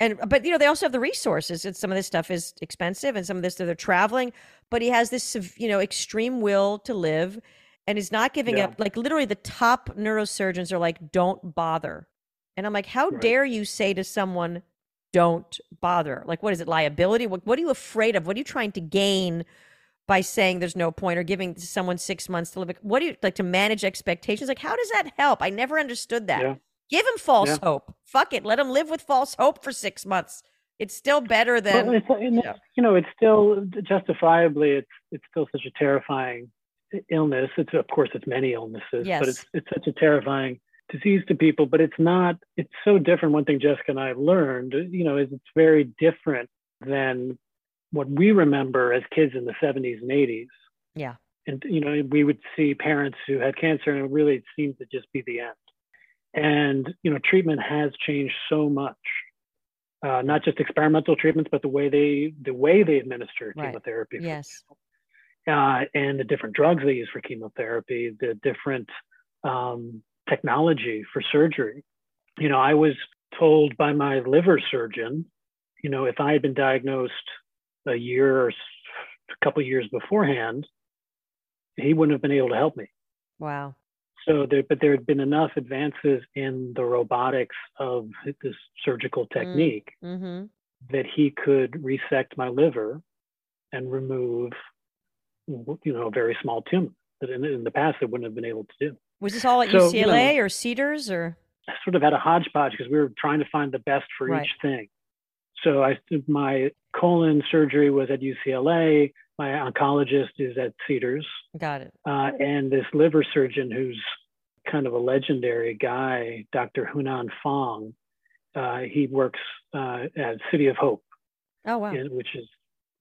and but you know they also have the resources and some of this stuff is expensive and some of this they're traveling but he has this you know extreme will to live and is not giving Yeah. up like literally the top neurosurgeons are like don't bother and i'm like how Right. dare you say to someone don't bother like what is it liability what, what are you afraid of what are you trying to gain by saying there's no point or giving someone six months to live what do you like to manage expectations like how does that help i never understood that Yeah. Give him false Yeah. hope. Fuck it. Let him live with false hope for six months. It's still better than. Well, it's, yeah. you know, it's still justifiably, it's it's still such a terrifying illness. It's of course it's many illnesses, Yes. but it's it's such a terrifying disease to people. But it's not. It's so different. One thing Jessica and I have learned, you know, is it's very different than what we remember as kids in the 70s and 80s. Yeah. And you know, we would see parents who had cancer, and it really seemed to just be the end. And you know, treatment has changed so much uh, not just experimental treatments, but the way they the way they administer Right. chemotherapy, Yes. example. Uh, and the different drugs they use for chemotherapy, the different um, technology for surgery. You know, I was told by my liver surgeon, you know, if I had been diagnosed a year or a couple years beforehand, he wouldn't have been able to help me. Wow. So there, but there had been enough advances in the robotics of this surgical technique Mm-hmm. that he could resect my liver and remove, you know, a very small tumor that in, in the past it wouldn't have been able to do. Was this all at So, UCLA you or Cedars or? I sort of had a hodgepodge because we were trying to find the best for Right. each thing. So I, my colon surgery was at UCLA. My oncologist is at Cedars. Got it. uh, and this liver surgeon who's kind of a legendary guy, Dr. Yuman Fong. Uh, he works uh, at City of Hope, Oh wow. in, which is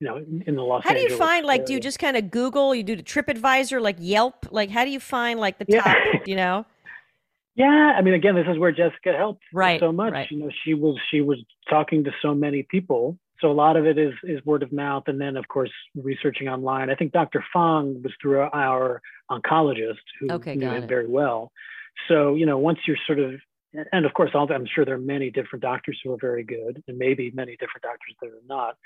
you know in the Los How do you find like? Do you just kind of Google? You do the TripAdvisor, like Yelp? Like how do you find like the Yeah. top? You know? Yeah, I mean, again, this is where Jessica helped right, so much. Right. You know, she was she was talking to so many people. So a lot of it is is word of mouth, and then of course researching online. I think Dr. Fong was through our oncologist who okay, knew him it. very well. So you know, once you're sort of, and of course, I'm sure there are many different doctors who are very good, and maybe many different doctors that are not.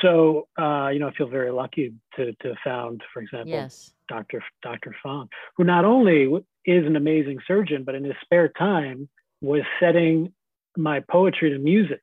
So uh, you know, I feel very lucky to to found, for example, yes. Dr. Dr. Fong, who not only is an amazing surgeon, but in his spare time was setting my poetry to music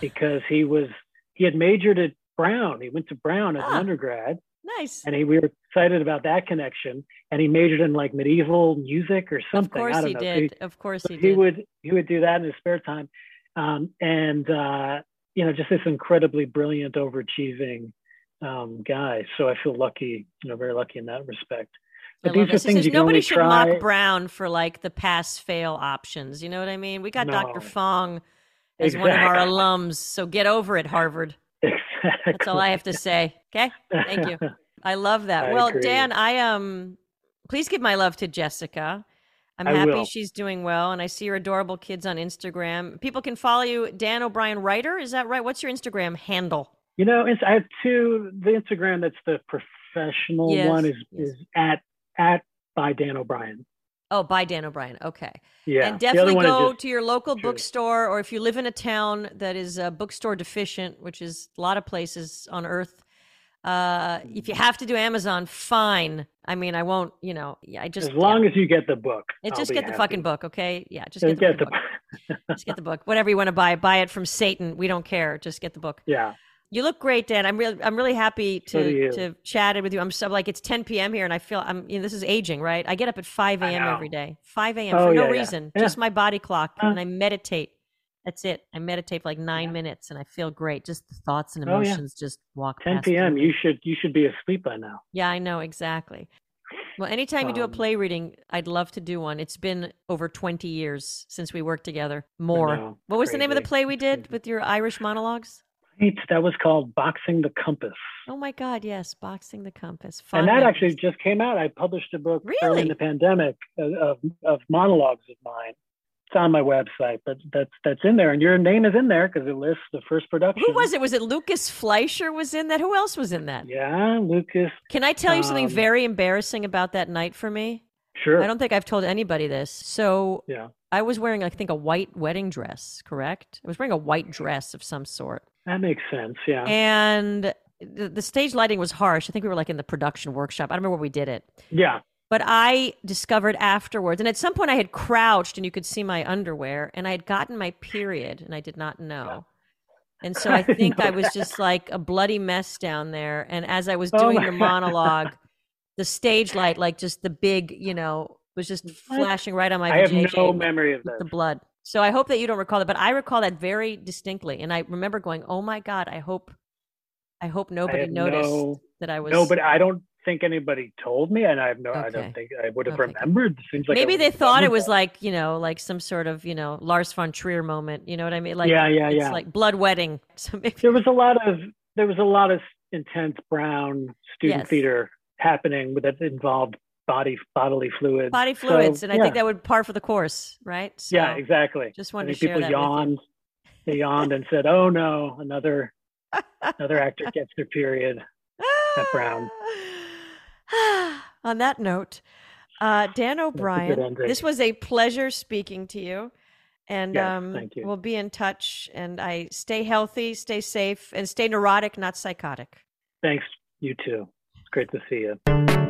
because he was he had majored at Brown. He went to Brown as Ah, an undergrad, Nice. and he, we were excited about that connection. And he majored in like medieval music or something. Of course I don't he know. Did. of course he he did. would he would do that in his spare time, um, and uh, you know just this incredibly brilliant, overachieving um, guy. So I feel lucky, you know, very lucky in that respect. But these are things you nobody should try. mock Brown for like the pass fail options. You know what I mean? We got Dr. Fong as one of our alums, so get over it, Harvard. Exactly. That's all I have to say. Okay. Thank you. I love that. I well, agree. Dan, I um please give my love to Jessica. I'm I happy will. she's doing well and I see your adorable kids on Instagram. People can follow you, Dan O'Brien Writer. Is that right? What's your Instagram handle? You know, it's, I have two. The Instagram that's the professional Yes, one is yes. is at at by Dan O'Brien. Oh, by Dan O'Brien. Okay. Yeah, and definitely go to your local true. bookstore, or if you live in a town that is uh, bookstore deficient, which is a lot of places on Earth. Uh, if you have to do Amazon, fine. I mean, I won't. You know, yeah, I just as long yeah. as you get the book. It just get the fucking book, okay? Yeah, just get the, get the book. just get the book. Whatever you want to buy, buy it from Satan. We don't care. Just get the book. yeah. You look great, Dan. I'm really, I'm really happy to to chat with you. I'm so like it's 10 p.m. here, and I feel I'm. You know, this is aging, right? I get up at 5 a.m. every day. 5 a.m. Oh, for no yeah, yeah. reason, Yeah. just my body clock, Huh. and I meditate. That's it. I meditate for like nine Yeah. minutes, and I feel great. Just the thoughts and Oh, yeah. emotions just walk. 10 past p.m. me. You should you should be asleep by now. Yeah, I know exactly. Well, anytime you do a Um, play reading, I'd love to do one. It's been over 20 years since we worked together. More. what was the name of the play we did with your Irish monologues? Right, that was called Boxing the Compass, Oh my God, yes, Boxing the Compass. Fun and that actually just came out. I published a book early in the pandemic of, of, of monologues of mine. It's on my website, but that's that's in there, and your name is in there because it lists the first production. Who was it? Was it Lucas Fleischer was in that? Who else was in that? Yeah, Lucas. Can I tell you something Um, very embarrassing about that night for me? Sure. I don't think I've told anybody this. So Yeah, I was wearing, I think, a white wedding dress, correct? I was wearing a white dress of some sort. that makes sense. Yeah. and the, the stage lighting was harsh. I think we were like in the production workshop. I don't remember where we did it. yeah. But I discovered afterwards, and at some point I had crouched and you could see my underwear, and I had gotten my period and I did not know. And so I I think I was just like a bloody mess down there. And as I was Oh doing my the monologue, the stage light, like just the big, you know, was just flashing right on my I have no memory of this. the blood. So I hope that you don't recall that, but I recall that very distinctly. And I remember going, "Oh my god, I hope, I hope nobody have noticed no, that I was." no, but I don't think anybody told me, and I have no. I don't think I would have Okay, remembered. It seems like I maybe they thought it was that. like you know, like some sort of you know Lars von Trier moment. You know what I mean? Like Yeah, yeah, it's yeah. like blood wedding. So maybe there was a lot of there was a lot of intense brown student Yes. theater happening with that involved body bodily fluids. body So, fluids, and I yeah. think that would par for the course, right? So, yeah, exactly. Just I wanted to think share people that with you. yawned. They yawned and said, "Oh no, another another actor gets their period." at Brown. On that note, uh, Dan O'Brien, this was a pleasure speaking to you. And Yes, um, thank you. we'll be in touch. And I stay healthy, stay safe, and stay neurotic, not psychotic. Thanks, you too. It's great to see you.